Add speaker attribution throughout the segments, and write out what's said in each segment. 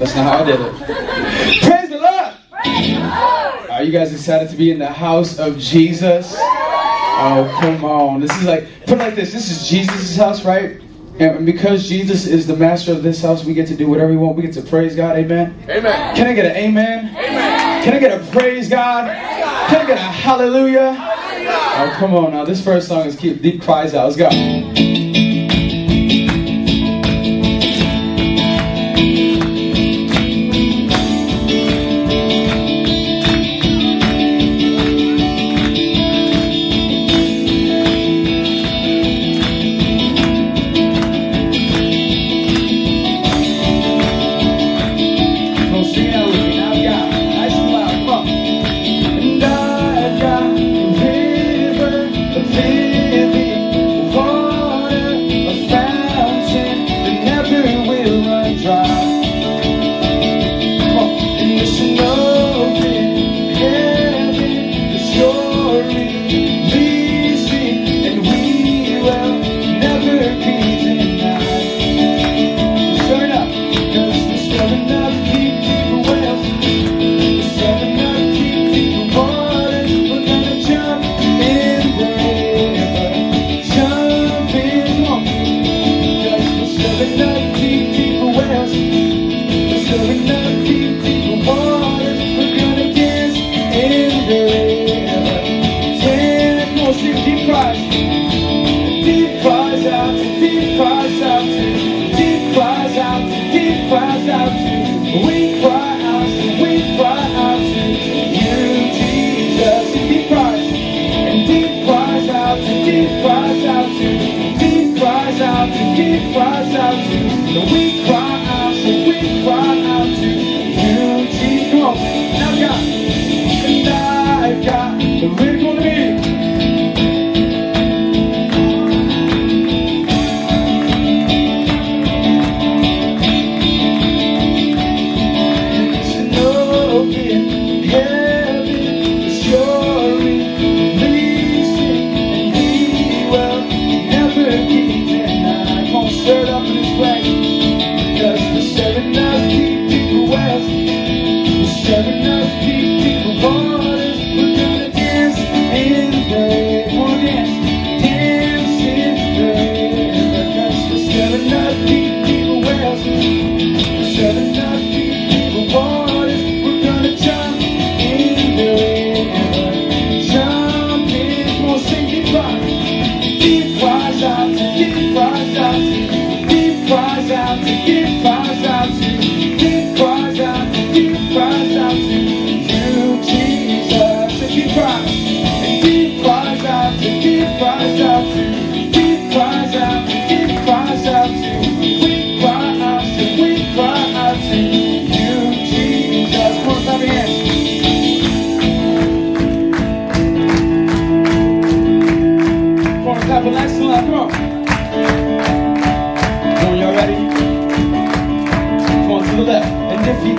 Speaker 1: That's not how I did it. Praise the Lord! Are you guys excited to be in the house of Jesus? Oh, come on. This is like, put it like this this is Jesus' house, right? And because Jesus is the master of this house, we get to do whatever we want. We get to praise God. Amen.
Speaker 2: Amen.
Speaker 1: Can I get an amen?
Speaker 2: Amen.
Speaker 1: Can I get a praise God? Praise God. Can I get a hallelujah? hallelujah? Oh, come on now. This first song is keep deep cries out. Let's go.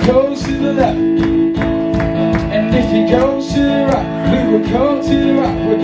Speaker 1: goes to the left. And if he goes to the right, we will go to the right. We're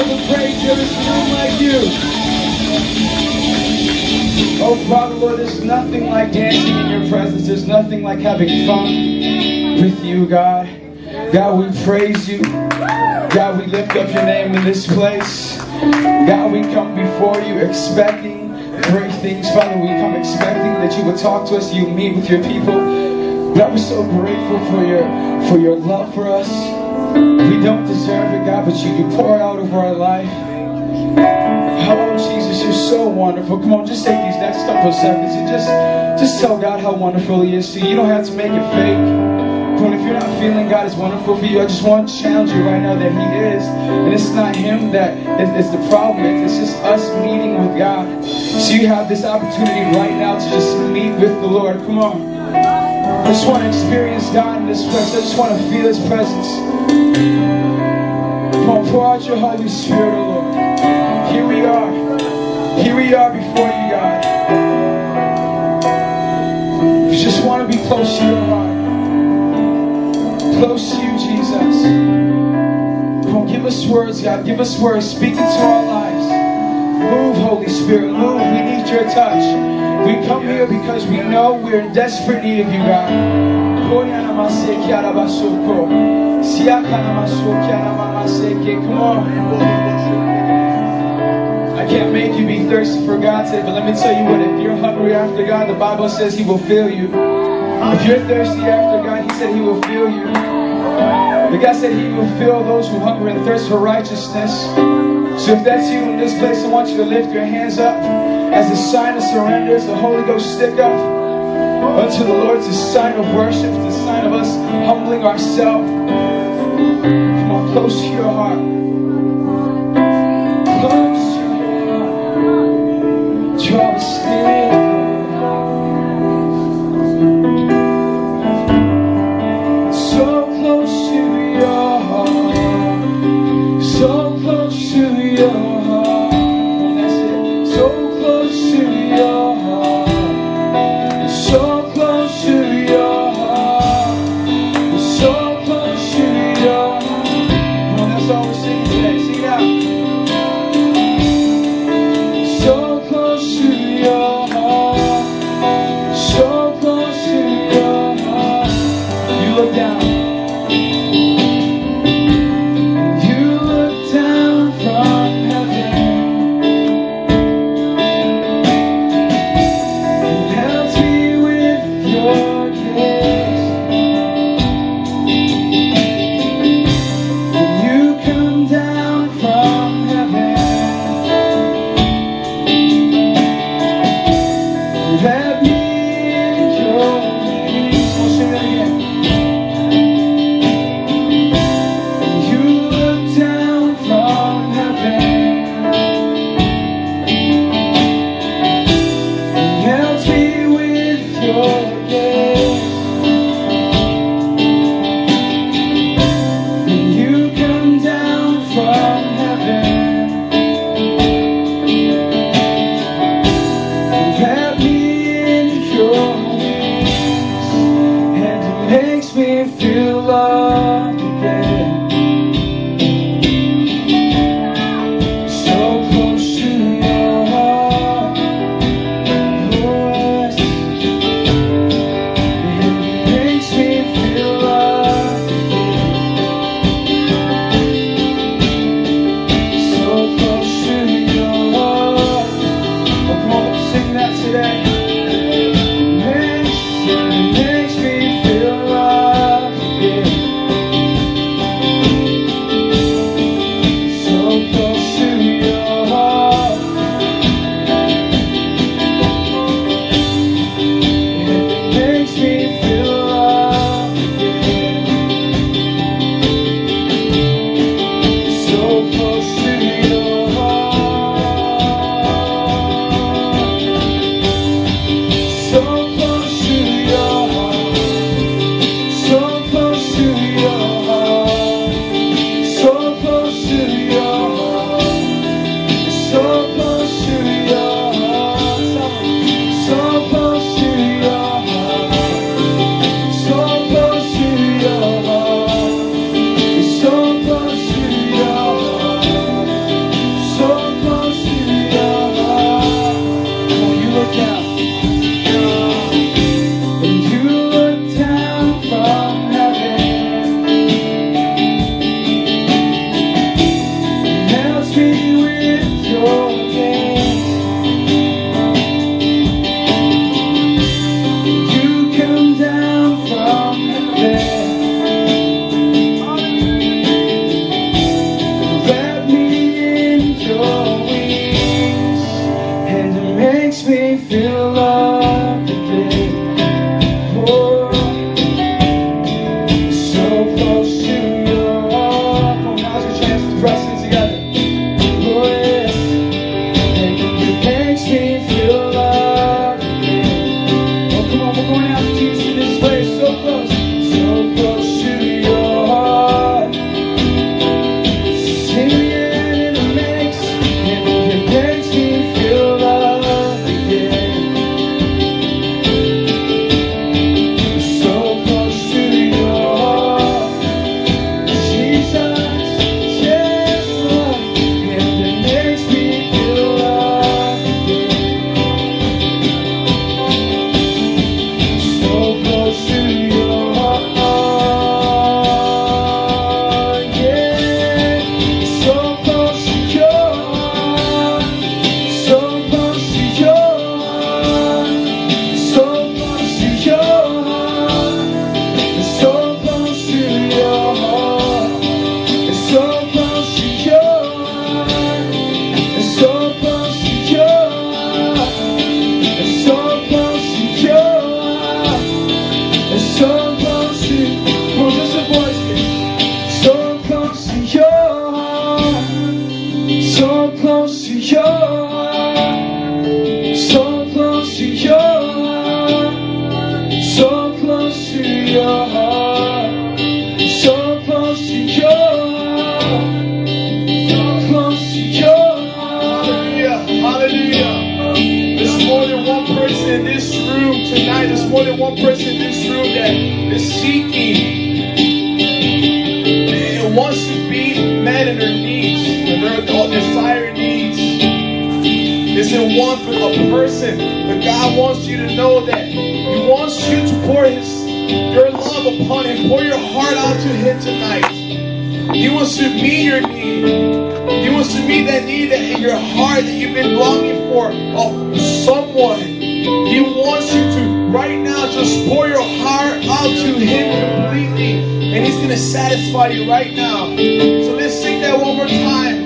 Speaker 1: of is none like you. Oh, Father, Lord, there's nothing like dancing in your presence. There's nothing like having fun with you, God. God, we praise you. God, we lift up your name in this place. God, we come before you expecting great things. Father, we come expecting that you would talk to us, you meet with your people. God, we're so grateful for your for your love for us. We don't deserve it, God, but you, you pour out over our life. Oh, Jesus, you're so wonderful. Come on, just take these next couple seconds and just, just tell God how wonderful He is to you. You don't have to make it fake. Come on, if you're not feeling God is wonderful for you, I just want to challenge you right now that He is. And it's not Him that is, is the problem. It's just us meeting with God. So you have this opportunity right now to just meet with the Lord. Come on. I just want to experience God in this place. I just want to feel His presence. Come on, pour out your Holy Spirit, oh Lord. Here we are. Here we are before you, God. We just want to be close to your heart. Close to you, Jesus. Come on, give us words, God. Give us words. Speak into our lives. Move, Holy Spirit. Move. We need your touch. We come here because we know we're in desperate need of you, God. I can't make you be thirsty for God today, but let me tell you what, if you're hungry after God, the Bible says He will fill you. If you're thirsty after God, He said He will fill you. The God said He will fill those who hunger and thirst for righteousness. So if that's you in this place, I want you to lift your hands up as a sign of surrender, as the Holy Ghost stick up unto the Lord. It's a sign of worship, it's a sign of us humbling ourselves. Close to your heart. vision one for a person, but God wants you to know that He wants you to pour His your love upon Him, pour your heart out to Him tonight. He wants to meet your need. He wants to meet that need that in your heart that you've been longing for of someone. He wants you to right now just pour your heart out to Him completely, and He's gonna satisfy you right now. So let's sing that one more time.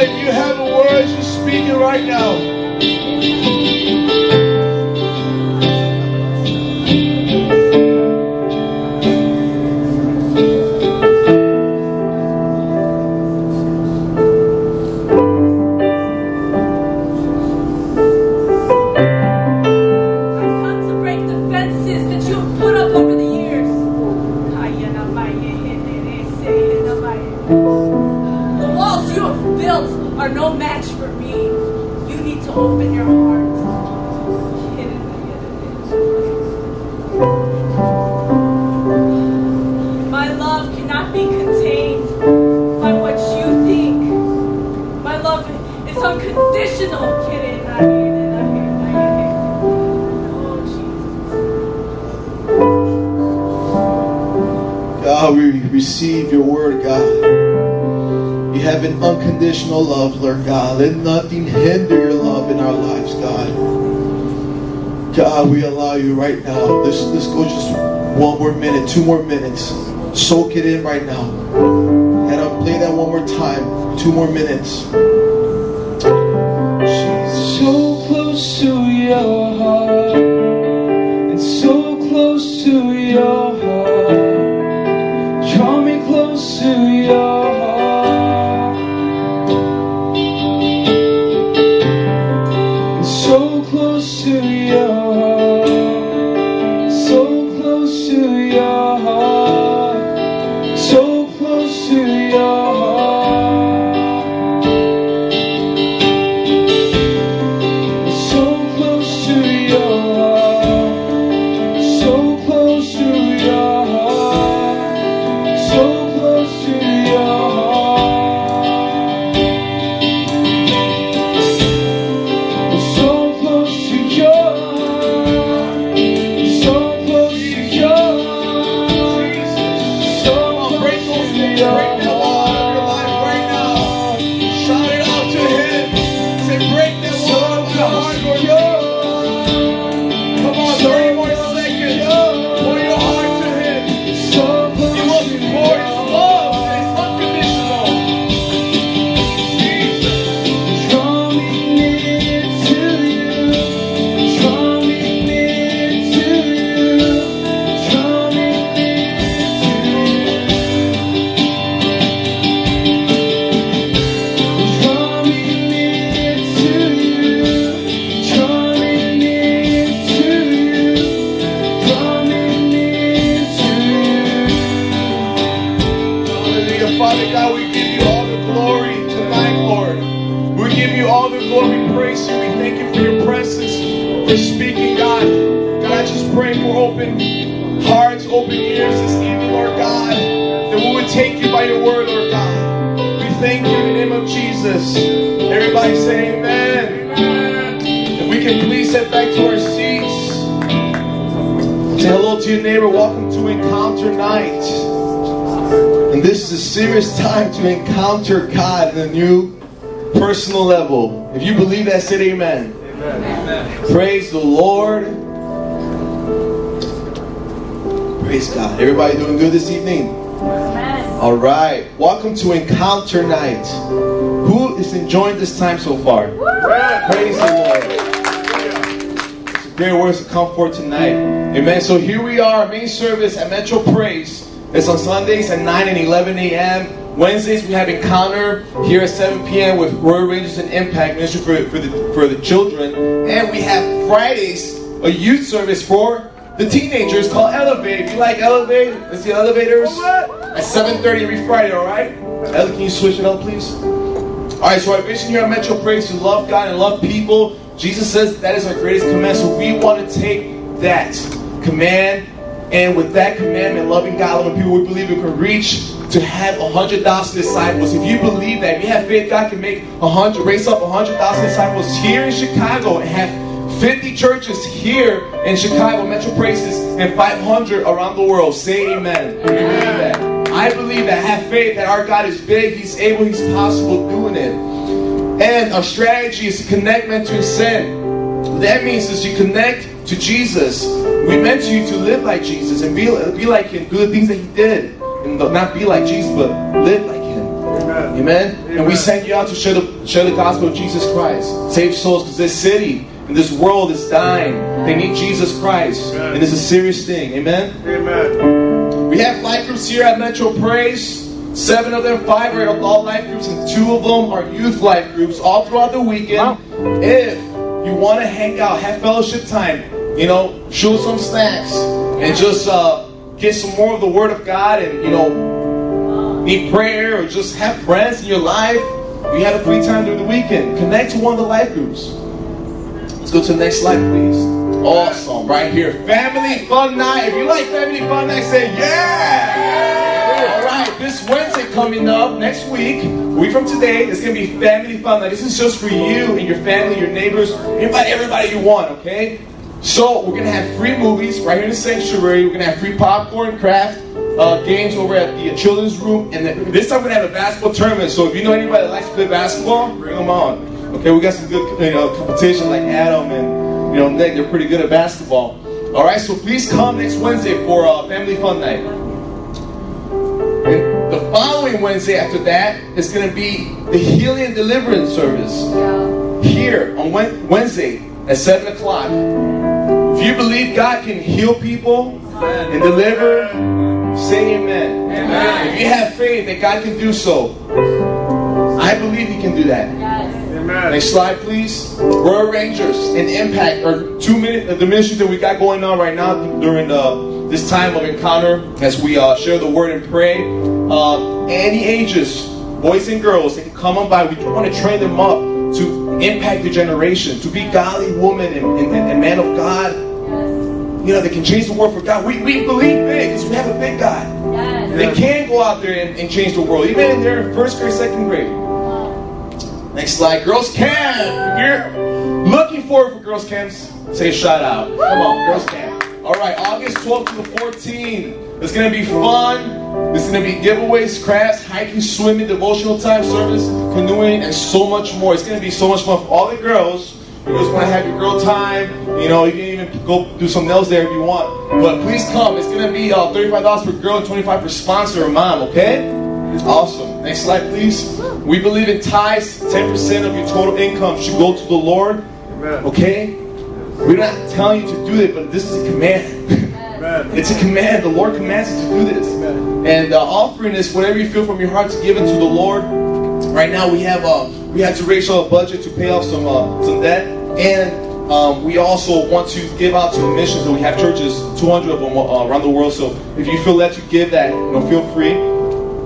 Speaker 2: If you have a word, just speak it right now. Unconditional love, Lord God. Let nothing hinder your love in our lives, God. God, we allow you right now. Let's, go just one more minute, two more minutes. Soak it in right now. And I'll play that one more time. Two more minutes. Jesus.
Speaker 1: So close to your heart,
Speaker 2: say amen. If we can please head back to our seats. Say hello to your neighbor. Welcome to Encounter Night. And this is a serious time to encounter God in a new personal level. If you believe that, say amen. Praise the Lord. Praise God. Everybody doing good this evening? All right. Welcome to Encounter Night. Who is enjoying this time so far? Praise the Lord. It's great words to come for tonight. Amen. So here we are, main service at Metro Praise. It's on Sundays at 9 and 11 a.m. Wednesdays we have encounter here at 7 p.m. with Royal Rangers and Impact Ministry for, for the for the children, and we have Fridays a youth service for the teenagers called Elevate. If you like Elevate, let's see elevators at 7:30 every Friday. All right, Ellie, can you switch it up, please? All right, so our vision here at Metro Praise to love God and love people. Jesus says that is our greatest command. So we want to take that command, and with that commandment, loving God, loving people, we believe we can reach to have hundred thousand disciples. If you believe that, if you have faith, God can make hundred, raise up hundred thousand disciples here in Chicago and have 50 churches here in Chicago, Metro Praises, and 500 around the world. Say amen. Believe that. I believe that. Have faith that our God is big, He's able, He's possible doing it. And our strategy is to connect men to sin. What that means is you connect to Jesus. We meant you to live like Jesus and be, be like Him, do the things that He did. And not be like Jesus, but live like Him. Amen. And we send you out to share the share the gospel of Jesus Christ, save souls, because this city and this world is dying. They need Jesus Christ,
Speaker 3: Amen.
Speaker 2: and it's a serious thing. Amen.
Speaker 3: Amen.
Speaker 2: We have life groups here at Metro Praise. Seven of them, five are adult life groups, and two of them are youth life groups all throughout the weekend. If you want to hang out, have fellowship time, you know, show some snacks, and just uh, get some more of the Word of God, and you know, need prayer, or just have friends in your life. We have a free time during the weekend. Connect to one of the life groups. Let's go to the next slide, please. Awesome, right here. Family Fun Night. If you like Family Fun Night, say yeah! All right, this Wednesday coming up next week, week from today, it's gonna be Family Fun Night. This is just for you and your family, your neighbors, invite everybody you want, okay? So we're gonna have free movies right here in the sanctuary. We're gonna have free popcorn, craft uh, games over at the children's room, and then this time we're gonna have a basketball tournament. So if you know anybody that likes to play basketball, bring them on. Okay, we got some good you know competition like Adam and you know Nick. They're pretty good at basketball. All right, so please come next Wednesday for uh, Family Fun Night. And the following Wednesday after that is going to be the Healing and Deliverance service here on Wednesday at 7 o'clock. If you believe God can heal people and deliver, say amen.
Speaker 4: Amen.
Speaker 2: If you have faith that God can do so, I believe He can do that.
Speaker 4: Yes.
Speaker 3: Amen.
Speaker 2: Next slide, please. Royal Rangers and Impact are two minute the ministry that we got going on right now during uh, this time of encounter as we uh, share the word and pray. Uh, any ages, boys and girls, they can come on by. We want to train them up to impact the generation, to be godly women and, and, and man of God.
Speaker 4: Yes.
Speaker 2: You know, they can change the world for God. We, we believe big because we have a big God.
Speaker 4: Yes.
Speaker 2: They can go out there and, and change the world, even in their first grade, second grade. Next slide. Girls Camp. You're looking forward for Girls Camps, say a shout out. Come on, Girls Camp. All right, August 12th to the 14th. It's to be fun. It's to be giveaways, crafts, hiking, swimming, devotional time, service, canoeing, and so much more. It's to be so much fun for all the girls. You just want to have your girl time. You know, you can even go do something else there if you want. But please come. It's to be uh, $35 per girl and 25 per sponsor or mom, okay? Awesome. Next slide, please. We believe in tithes. 10% of your total income should go to the Lord.
Speaker 3: Amen.
Speaker 2: Okay? We're not telling you to do it, but this is a command. It's a command. The Lord commands us to do this. And uh, offering is whatever you feel from your heart to give it to the Lord. Right now, we have uh, we had to raise our budget to pay off some uh, some debt, and um, we also want to give out to missions. And we have churches, 200 of them uh, around the world. So if you feel led to give that, you know, feel free.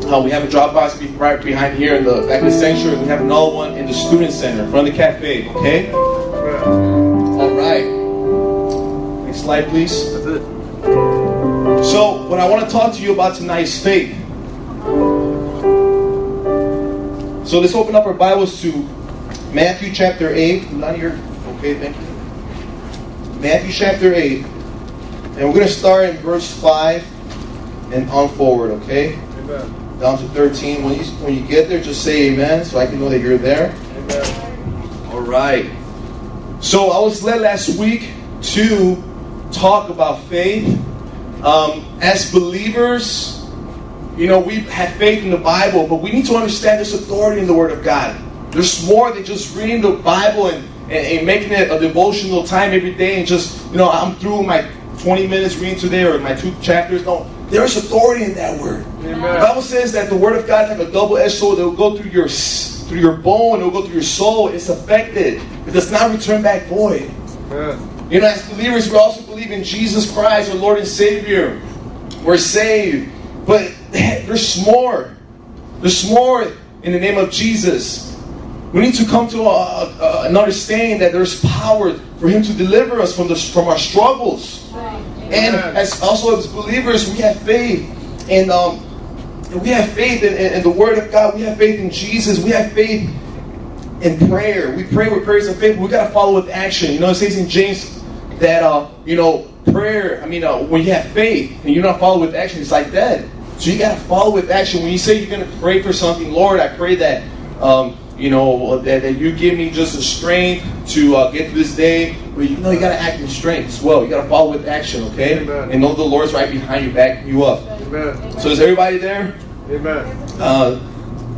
Speaker 2: Uh, we have a drop box right behind here in the back of the sanctuary. We have another one in the student center in front of the cafe. Okay. All right. Next slide, please.
Speaker 3: That's it.
Speaker 2: So, what I want to talk to you about tonight is faith. So, let's open up our Bibles to Matthew chapter 8. Not here. Okay, thank you. Matthew chapter 8. And we're going to start in verse 5 and on forward, okay?
Speaker 3: Amen.
Speaker 2: Down to 13. When you, when you get there, just say amen so I can know that you're there.
Speaker 3: Amen.
Speaker 2: All right. So I was led last week to talk about faith. Um, as believers, you know, we have faith in the Bible, but we need to understand there's authority in the Word of God. There's more than just reading the Bible and, and, and making it a devotional time every day and just, you know, I'm through my 20 minutes reading today or my two chapters. No, there's authority in that Word. The Bible says that the word of God is like a double-edged sword that will go through your through your bone, it will go through your soul. It's affected. It does not return back void.
Speaker 3: Amen.
Speaker 2: You know, as believers, we also believe in Jesus Christ, our Lord and Savior. We're saved. But there's more. There's more in the name of Jesus. We need to come to a, a, an understanding that there's power for Him to deliver us from, the, from our struggles. And as also as believers, we have faith. And um, we have faith in, in, in the Word of God. We have faith in Jesus. We have faith in prayer. We pray with prayers of faith. We got to follow with action. You know, it says in James that, uh, you know, prayer, I mean, uh, when you have faith and you're not follow with action, it's like dead. So you got to follow with action. When you say you're going to pray for something, Lord, I pray that, um, you know, that, that you give me just the strength to uh, get through this day. But you know, you got to act in strength as well. You got to follow with action, okay?
Speaker 3: Amen.
Speaker 2: And know the Lord's right behind you, backing you up.
Speaker 3: Amen.
Speaker 2: So is everybody there?
Speaker 3: Amen.
Speaker 2: Uh,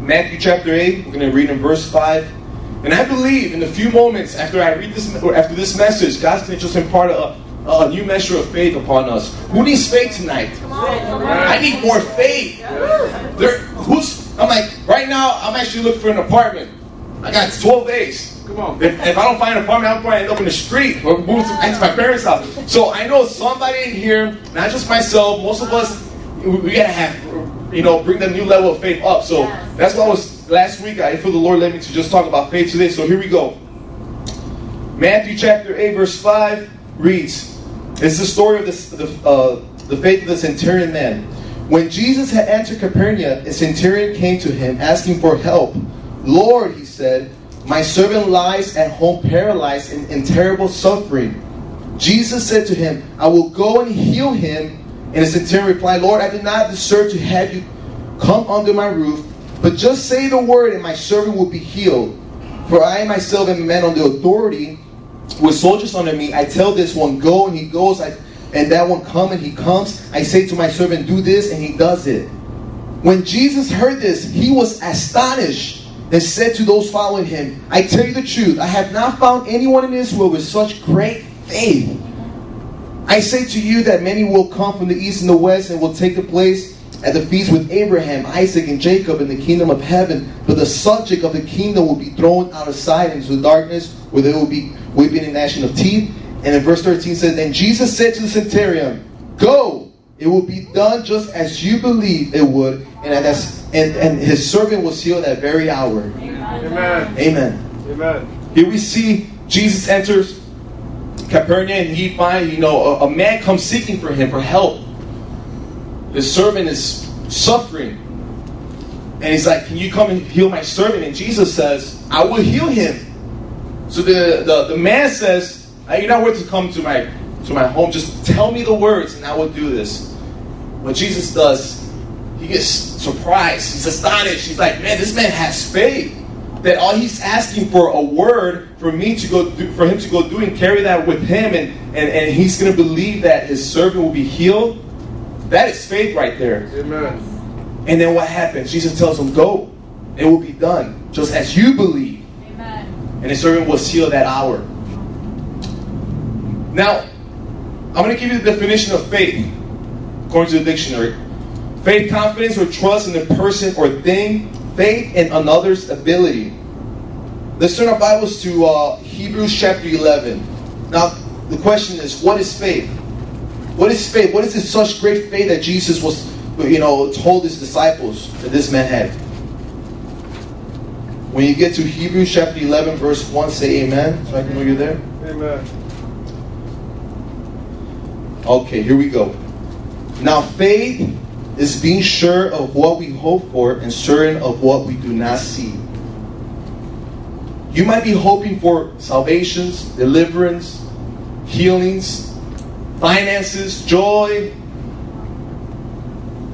Speaker 2: Matthew chapter 8. We're going to read in verse 5. And I believe in a few moments after I read this, or after this message, God's going to just impart a, a new measure of faith upon us. Who needs faith tonight? I need more faith. There, who's? I'm like, right now, I'm actually looking for an apartment. I got 12 days.
Speaker 3: Come on.
Speaker 2: If, if I don't find an apartment, I'm probably end up in the street or move to, back my parents' house. So I know somebody in here, not just myself, most of us, we, we gotta have, you know, bring the new level of faith up. So
Speaker 4: Yes.
Speaker 2: that's what I was last week. I feel the Lord led me to just talk about faith today. So here we go. Matthew chapter 8, verse 5 reads, It's the story of this, the, uh, the faith of the centurion man. When Jesus had entered Capernaum, a centurion came to him asking for help. Lord, he said, my servant lies at home paralyzed and in terrible suffering. Jesus said to him, I will go and heal him. And the centurion replied, Lord, I did not deserve to have you come under my roof, but just say the word and my servant will be healed. For I myself am a man under authority with soldiers under me. I tell this one, go, and he goes, I, and that one, come, and he comes. I say to my servant, do this, and he does it. When Jesus heard this, he was astonished and said to those following him, I tell you the truth, I have not found anyone in Israel with such great faith. I say to you that many will come from the east and the west and will take the place at the feast with Abraham, Isaac, and Jacob in the kingdom of heaven. But the subject of the kingdom will be thrown out of sight into the darkness, where there will be weeping and gnashing of teeth. And in verse 13 says, Then Jesus said to the centurion, Go, it will be done just as you believe it would. And, that's, and, and his servant was healed that very hour.
Speaker 3: Amen.
Speaker 2: Amen.
Speaker 3: Amen.
Speaker 2: Here we see Jesus enters Capernaum and he finds, you know, a, a man comes seeking for him for help. His servant is suffering. And he's like, Can you come and heal my servant? And Jesus says, I will heal him. So the, the, the man says, "Hey, You're not worth to come to my to my home. Just tell me the words and I will do this. What Jesus does, he gets surprised. He's astonished. He's like, Man, this man has faith that all he's asking for a word for me to go do, for him to go do and carry that with him and, and, and he's going to believe that his servant will be healed that is faith right there
Speaker 3: Amen.
Speaker 2: and then what happens jesus tells him go it will be done just as you believe
Speaker 4: Amen.
Speaker 2: and his servant was healed that hour now i'm going to give you the definition of faith according to the dictionary. Faith confidence or trust in a person or thing faith in another's ability. Let's turn our bibles to uh, hebrews chapter 11 now the question is what is faith? What is faith? What is this such great faith that jesus was you know told his disciples that this man had? When you get to hebrews chapter 11 verse 1 say amen. So i can know you're there?
Speaker 3: Amen.
Speaker 2: Okay, here we go. Now, faith is being sure of what we hope for and certain of what we do not see. You might be hoping for salvations, deliverance, healings, finances, joy,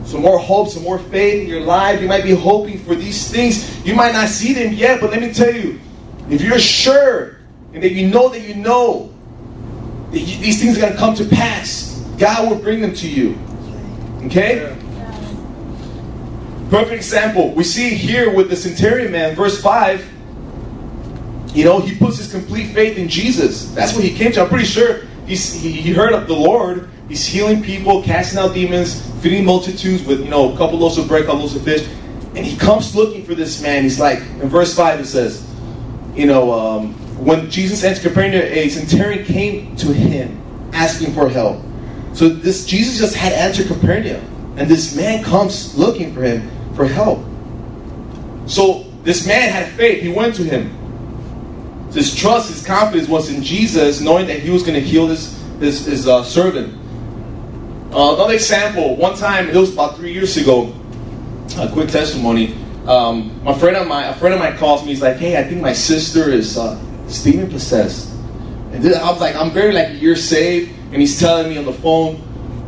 Speaker 2: some more hope, some more faith in your life. You might be hoping for these things. You might not see them yet, but let me tell you, if you're sure and that you know that you know these things are going to come to pass, God will bring them to you. Okay? Perfect example. We see here with the centurion man, verse 5. You know, he puts his complete faith in Jesus. That's what he came to. I'm pretty sure he's, he, he heard of the Lord. He's healing people, casting out demons, feeding multitudes with, you know, a couple loaves of bread, a couple loaves of fish. And he comes looking for this man. He's like, in verse 5, it says, you know, um, when Jesus entered Capernaum, a centurion came to him asking for help. So this Jesus just had entered Capernaum, and this man comes looking for him for help. So this man had faith. He went to him. His trust, his confidence was in Jesus, knowing that he was going to heal his his, his uh, servant. Uh, another example. One time, it was about three years ago. A quick testimony. Um, my friend of mine, a friend of mine calls me. He's like, "Hey, I think my sister is uh, demon possessed." And I was like, "I'm very like you're saved," and he's telling me on the phone,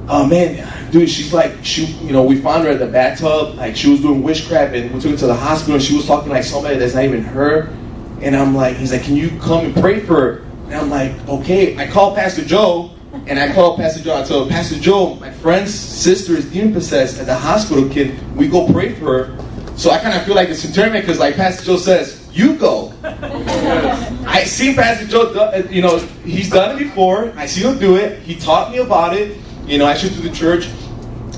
Speaker 2: "Oh man, dude, she's like, she, you know, we found her at the bathtub, like she was doing witchcraft, and we took her to the hospital, and she was talking like somebody that's not even her." And I'm like, he's like, "Can you come and pray for her?" And I'm like, "Okay." I called Pastor Joe, and I called Pastor Joe. I told Pastor Joe, my friend's sister is demon possessed at the hospital. Can we go pray for her? So I kind of feel like the centurion because, like Pastor Joe says, you go. I seen Pastor Joe, uh, you know, he's done it before. I see him do it. He taught me about it. You know, I should do the church.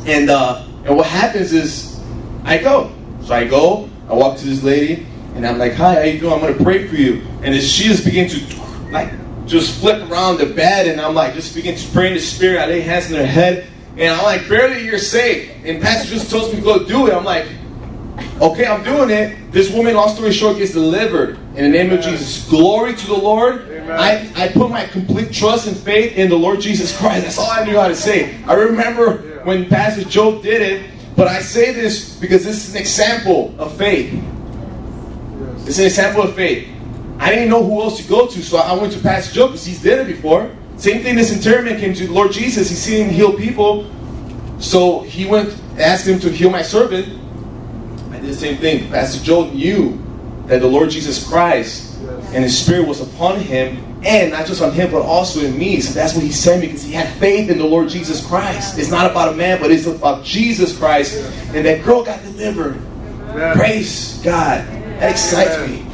Speaker 2: And uh, and what happens is, I go. So I go. I walk to this lady, and I'm like, "Hi, how you doing? I'm gonna pray for you." And then she just begins to like just flip around the bed, and I'm like, just begin to pray in the spirit. I lay hands on her head, and I'm like, "Barely, you're saved." And Pastor just tells me to go do it. I'm like, Okay, I'm doing it. This woman, long story short, gets delivered in the name of Jesus. Glory to the Lord. I, I put my complete trust and faith in the Lord Jesus Christ. That's all I knew how to say. I remember when Pastor Joe did it, but I say this because this is an example of faith. It's an example of faith. I didn't know who else to go to, so I went to Pastor Joe because he's did it before. Same thing, this centurion came to the Lord Jesus. He's seen him heal people. So he went, asked him to heal my servant. The same thing. Pastor Joe knew that the Lord Jesus Christ and His Spirit was upon him, and not just on him, but also in me. So that's what He sent me because He had faith in the Lord Jesus Christ. It's not about a man, but it's about Jesus Christ. And that girl got delivered. Praise God. That excites me.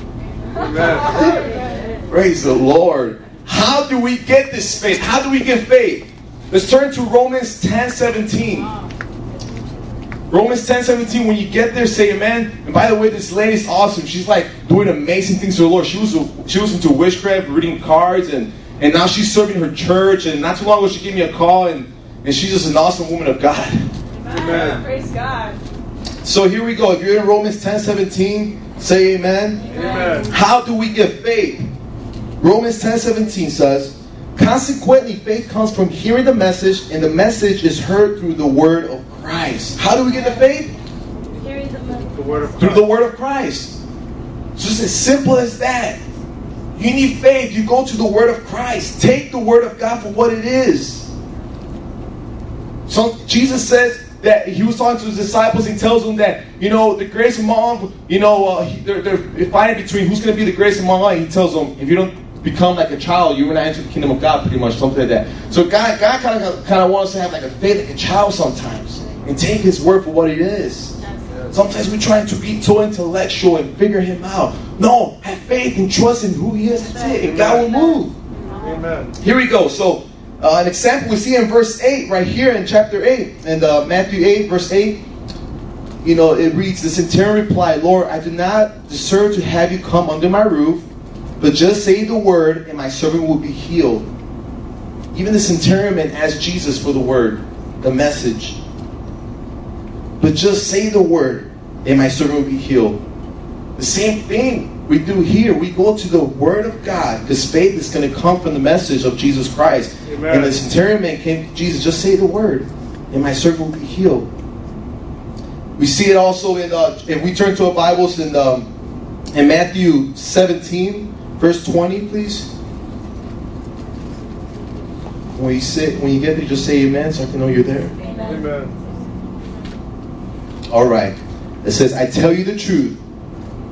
Speaker 2: Praise the Lord. How do we get this faith? How do we get faith? Let's turn to Romans 10 17. Romans 10 17, when you get there, say amen. And by the way, this lady's awesome. She's like doing amazing things for the Lord. She was she was into witchcraft, reading cards, and, and now she's serving her church. And not too long ago, she gave me a call, and, and she's just an awesome woman of God.
Speaker 4: Amen. Praise God.
Speaker 2: So here we go. If you're in Romans 10 17, say amen.
Speaker 3: Amen.
Speaker 2: How do we get faith? Romans 10 17 says, Consequently, faith comes from hearing the message, and the message is heard through the word of Christ. How do we get the faith?
Speaker 4: The
Speaker 3: The word of
Speaker 2: Through the word of Christ. It's just as simple as that. You need faith, you go to the word of Christ. Take the word of God for what it is. So Jesus says that he was talking to his disciples. He tells them that you know the grace among you know uh, they're, they're fighting between who's going to be the grace among all. He tells them if you don't become like a child, you will not enter the kingdom of God. Pretty much something like that. So God, God kind of kind of wants us to have like a faith like a child sometimes and take His word for what it is. Sometimes we're trying to be so intellectual and figure Him out. No, have faith and trust in who He is. It, and God will move.
Speaker 3: Amen.
Speaker 2: Here we go. So, uh, an example we see in verse 8, right here in chapter 8, and uh, Matthew 8, verse 8. You know, it reads, The centurion replied, Lord, I do not deserve to have you come under my roof, but just say the word, and my servant will be healed. Even the centurion asked Jesus for the word, the message. But just say the word, and my servant will be healed. The same thing we do here. We go to the Word of God because faith is going to come from the message of Jesus Christ.
Speaker 3: Amen.
Speaker 2: And the centurion man came to Jesus, just say the word, and my servant will be healed. We see it also in, uh, if we turn to our Bibles in, um, in Matthew 17, verse 20, please. When you sit, when you get there, just say amen so I can know you're there.
Speaker 3: Amen.
Speaker 2: All right. It says, I tell you the truth.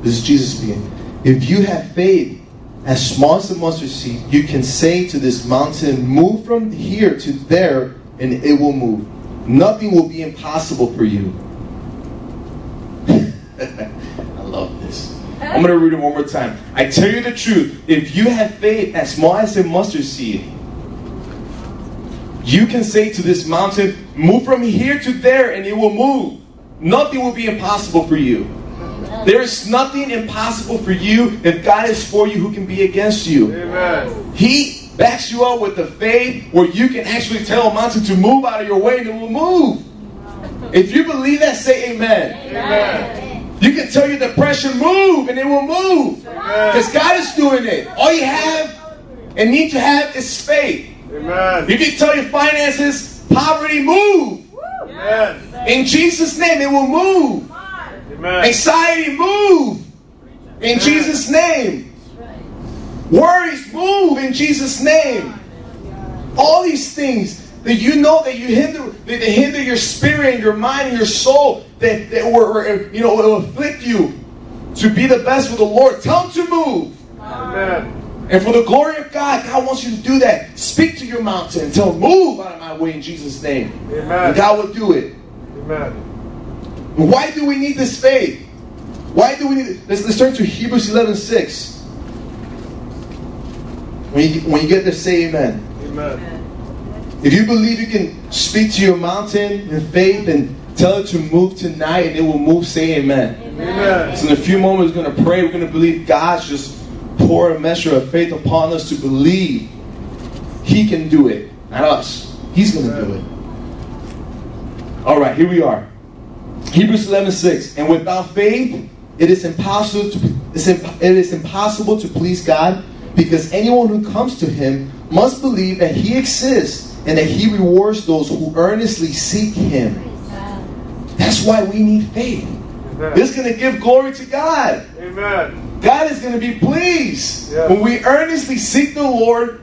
Speaker 2: This is Jesus speaking. If you have faith as small as a mustard seed, you can say to this mountain, Move from here to there, and it will move. Nothing will be impossible for you. I love this. I'm going to read it one more time. I tell you the truth. If you have faith as small as a mustard seed, you can say to this mountain, Move from here to there, and it will move. Nothing will be impossible for you. There is nothing impossible for you. If God is for you, who can be against you?
Speaker 3: Amen.
Speaker 2: He backs you up with the faith where you can actually tell a mountain to move out of your way and it will move. If you believe that, say amen.
Speaker 3: Amen.
Speaker 2: You can tell your depression, move, and it will move. Because God is doing it. All you have and need to have is faith.
Speaker 3: Amen.
Speaker 2: You can tell your finances, poverty, move.
Speaker 3: Amen.
Speaker 2: In Jesus' name, it will move.
Speaker 3: Amen.
Speaker 2: Anxiety, move. In Jesus' name. Worries, move in Jesus' name. All these things that you know that you hinder, that they hinder your spirit and your mind and your soul, that, that were, you know, will afflict you to be the best for the Lord. Tell them to move.
Speaker 3: Amen.
Speaker 2: And for the glory of God, God wants you to do that. Speak to your mountain and tell move out of my way in Jesus' name.
Speaker 3: Amen.
Speaker 2: And God will do it.
Speaker 3: Amen.
Speaker 2: Why do we need this faith? Why do we need let's, let's turn to Hebrews 11 6. When you, when you get there, say amen.
Speaker 3: Amen.
Speaker 2: If you believe you can speak to your mountain in faith and tell it to move tonight and it will move, say amen.
Speaker 3: Amen.
Speaker 2: So in a few moments, we're going to pray. We're going to believe God's just pour a measure of faith upon us to believe He can do it, not us. He's going to do it. All right, here we are. Hebrews 11 6. And without faith, it is impossible to, it's imp- it is impossible to please God because anyone who comes to Him must believe that He exists and that He rewards those who earnestly seek Him. That's why we need faith.
Speaker 3: Amen.
Speaker 2: It's going to give glory to God.
Speaker 3: Amen.
Speaker 2: God is going to be pleased
Speaker 3: Yeah.
Speaker 2: when we earnestly seek the Lord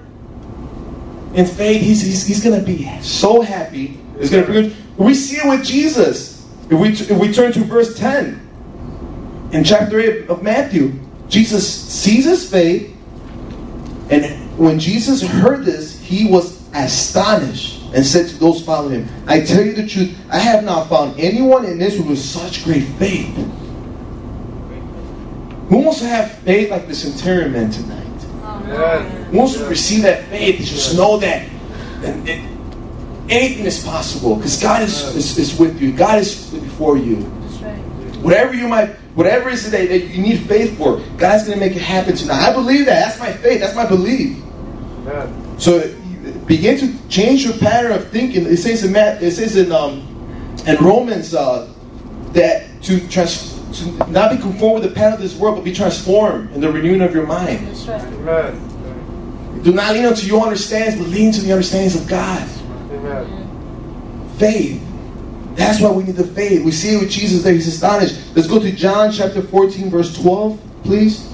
Speaker 2: in faith. He's, he's, he's going to be so happy. It's going to be good. We see it with Jesus. If we, if we turn to verse 10 in chapter 8 of Matthew, Jesus sees his faith, and when Jesus heard this, he was astonished and said to those following him, I tell you the truth, I have not found anyone in Israel with such great faith. Who wants to have faith like the centurion man tonight?
Speaker 3: Yes.
Speaker 2: Who wants to receive that faith just know that, that anything is possible because God is, is, is with you. God is before you. Whatever you might, whatever it is that, that you need faith for, God's going to make it happen tonight. I believe that. That's my faith. That's my belief.
Speaker 3: Amen.
Speaker 2: So begin to change your pattern of thinking. It says in Matt, it says in um, in Romans uh, that to trans, to not be conformed with the pattern of this world, but be transformed in the renewing of your mind.
Speaker 3: Amen.
Speaker 2: Do not lean unto your understandings, but lean to the understandings of God.
Speaker 3: Amen.
Speaker 2: Faith. That's why we need the faith. We see it with Jesus there. He's astonished. Let's go to John chapter 14, verse 12, please.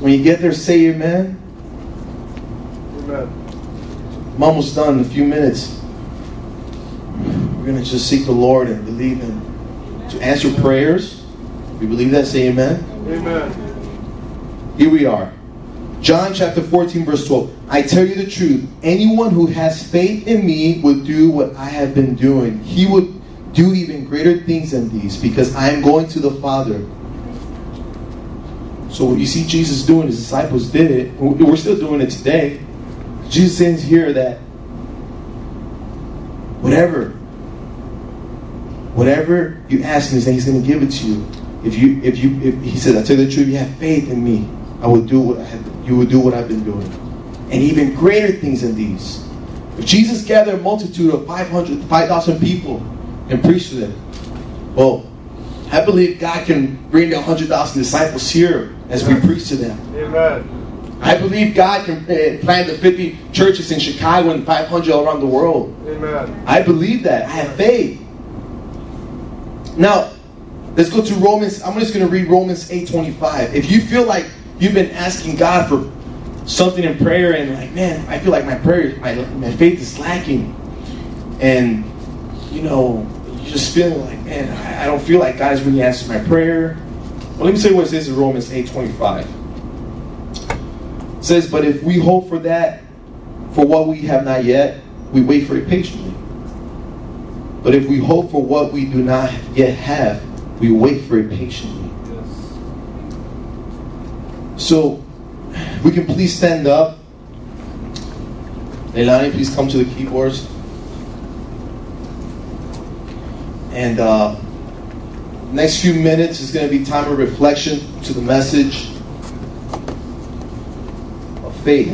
Speaker 2: When you get there, say amen.
Speaker 3: Amen.
Speaker 2: I'm almost done in a few minutes. We're going to just seek the Lord and believe Him to answer prayers. We believe that. Say amen.
Speaker 3: Amen.
Speaker 2: Here we are. John chapter 14, verse 12. I tell you the truth. Anyone who has faith in me will do what I have been doing. He would do even greater things than these because I am going to the Father. So what you see Jesus doing, his disciples did it. We're still doing it today. Jesus says here that whatever, whatever you ask him, he's going to give it to you. If you, if you, if he says, I tell you the truth, you have faith in me. I will do what I have, you will do what I've been doing, and even greater things than these. If Jesus gathered a multitude of 500, 5,000 people and preached to them, well, I believe God can bring the 100,000 disciples here as we preach to them.
Speaker 3: Amen.
Speaker 2: I believe God can uh, plant the 50 churches in Chicago and 500 all around the world.
Speaker 3: Amen.
Speaker 2: I believe that. I have faith. Now, let's go to Romans. I'm just going to read Romans 8:25. If you feel like you've been asking God for something in prayer and like, man, I feel like my prayer, my, my faith is lacking, and you know, you're just feel like, man, I, I don't feel like God's really answered my prayer. Well, let me say what it says in Romans 8:25. It says, "But if we hope for that, for what we have not yet, we wait for it patiently." But if we hope for what we do not yet have, we wait for it patiently. So, we can please stand up. Leilani, please come to the keyboards. And uh, next few minutes is going to be time of reflection to the message of faith.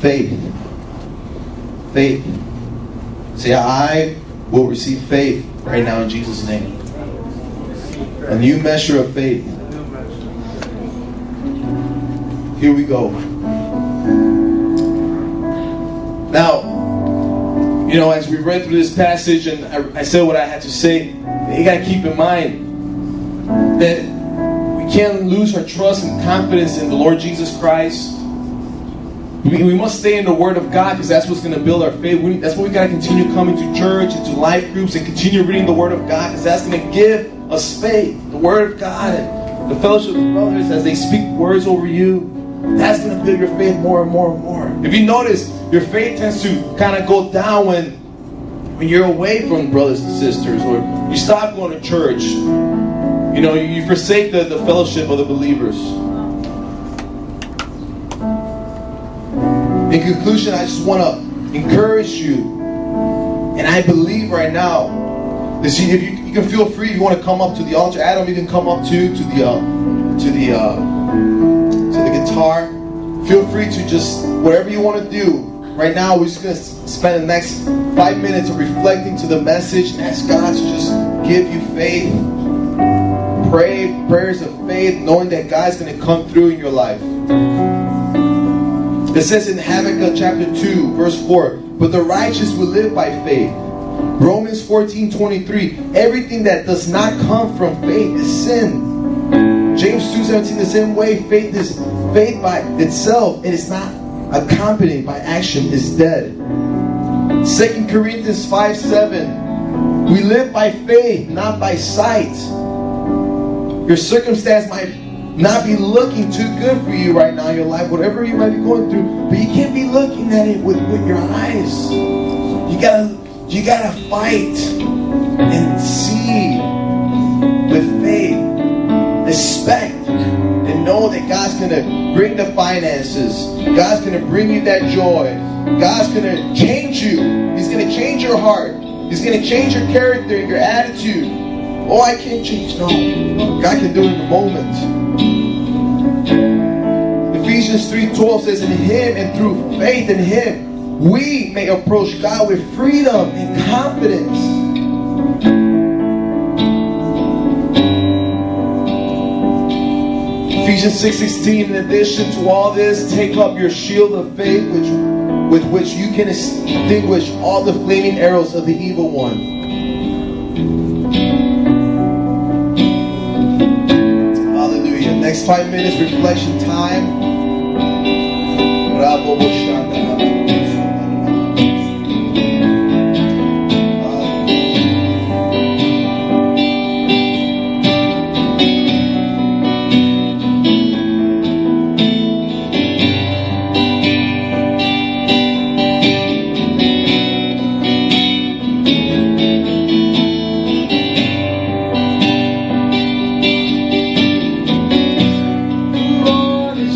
Speaker 2: Faith. Faith. Say, I will receive faith right now in Jesus' name. A new measure of faith. Here we go. Now, you know, as we read through this passage and I, I said what I had to say, you got to keep in mind that we can't lose our trust and confidence in the Lord Jesus Christ. We, we must stay in the Word of God because that's what's going to build our faith. We, that's why we got to continue coming to church and to life groups and continue reading the Word of God because that's going to give us faith. The Word of God and the fellowship of brothers as they speak words over you. That's going to build your faith more and more and more. If you notice, your faith tends to kind of go down when when you're away from brothers and sisters, or you stop going to church, you know, you forsake the, the fellowship of the believers. Conclusion, I just want to encourage you, and I believe right now see if you, you can feel free if you want to come up to the altar. Adam, you can come up too to the uh, to the uh, to the guitar. Feel free to just whatever you want to do. Right now, we're just to spend the next five minutes reflecting to the message and ask God to just give you faith. Pray prayers of faith, knowing that God's to come through in your life. It says in Habakkuk chapter 2, verse 4, but the righteous will live by faith. Romans 14, 23, everything that does not come from faith is sin. James 2, 17, the same way, faith is faith by itself. and It is not accompanied by action, is dead. 2 Corinthians 5, 7, we live by faith, not by sight. Your circumstance might not be looking too good for you right now in your life, whatever you might be going through, but you can't be looking at it with, with your eyes. You gotta you gotta fight and see with faith, expect, and know that God's gonna bring the finances, God's gonna bring you that joy, God's gonna change you, He's gonna change your heart, He's gonna change your character, and your attitude. Oh, I can't change. No, God can do it in the moment. Ephesians 3:12 says, In him and through faith in him, we may approach God with freedom and confidence. Ephesians 6:16, in addition to all this, take up your shield of faith, which with which you can extinguish all the flaming arrows of the evil one. five minutes reflection time.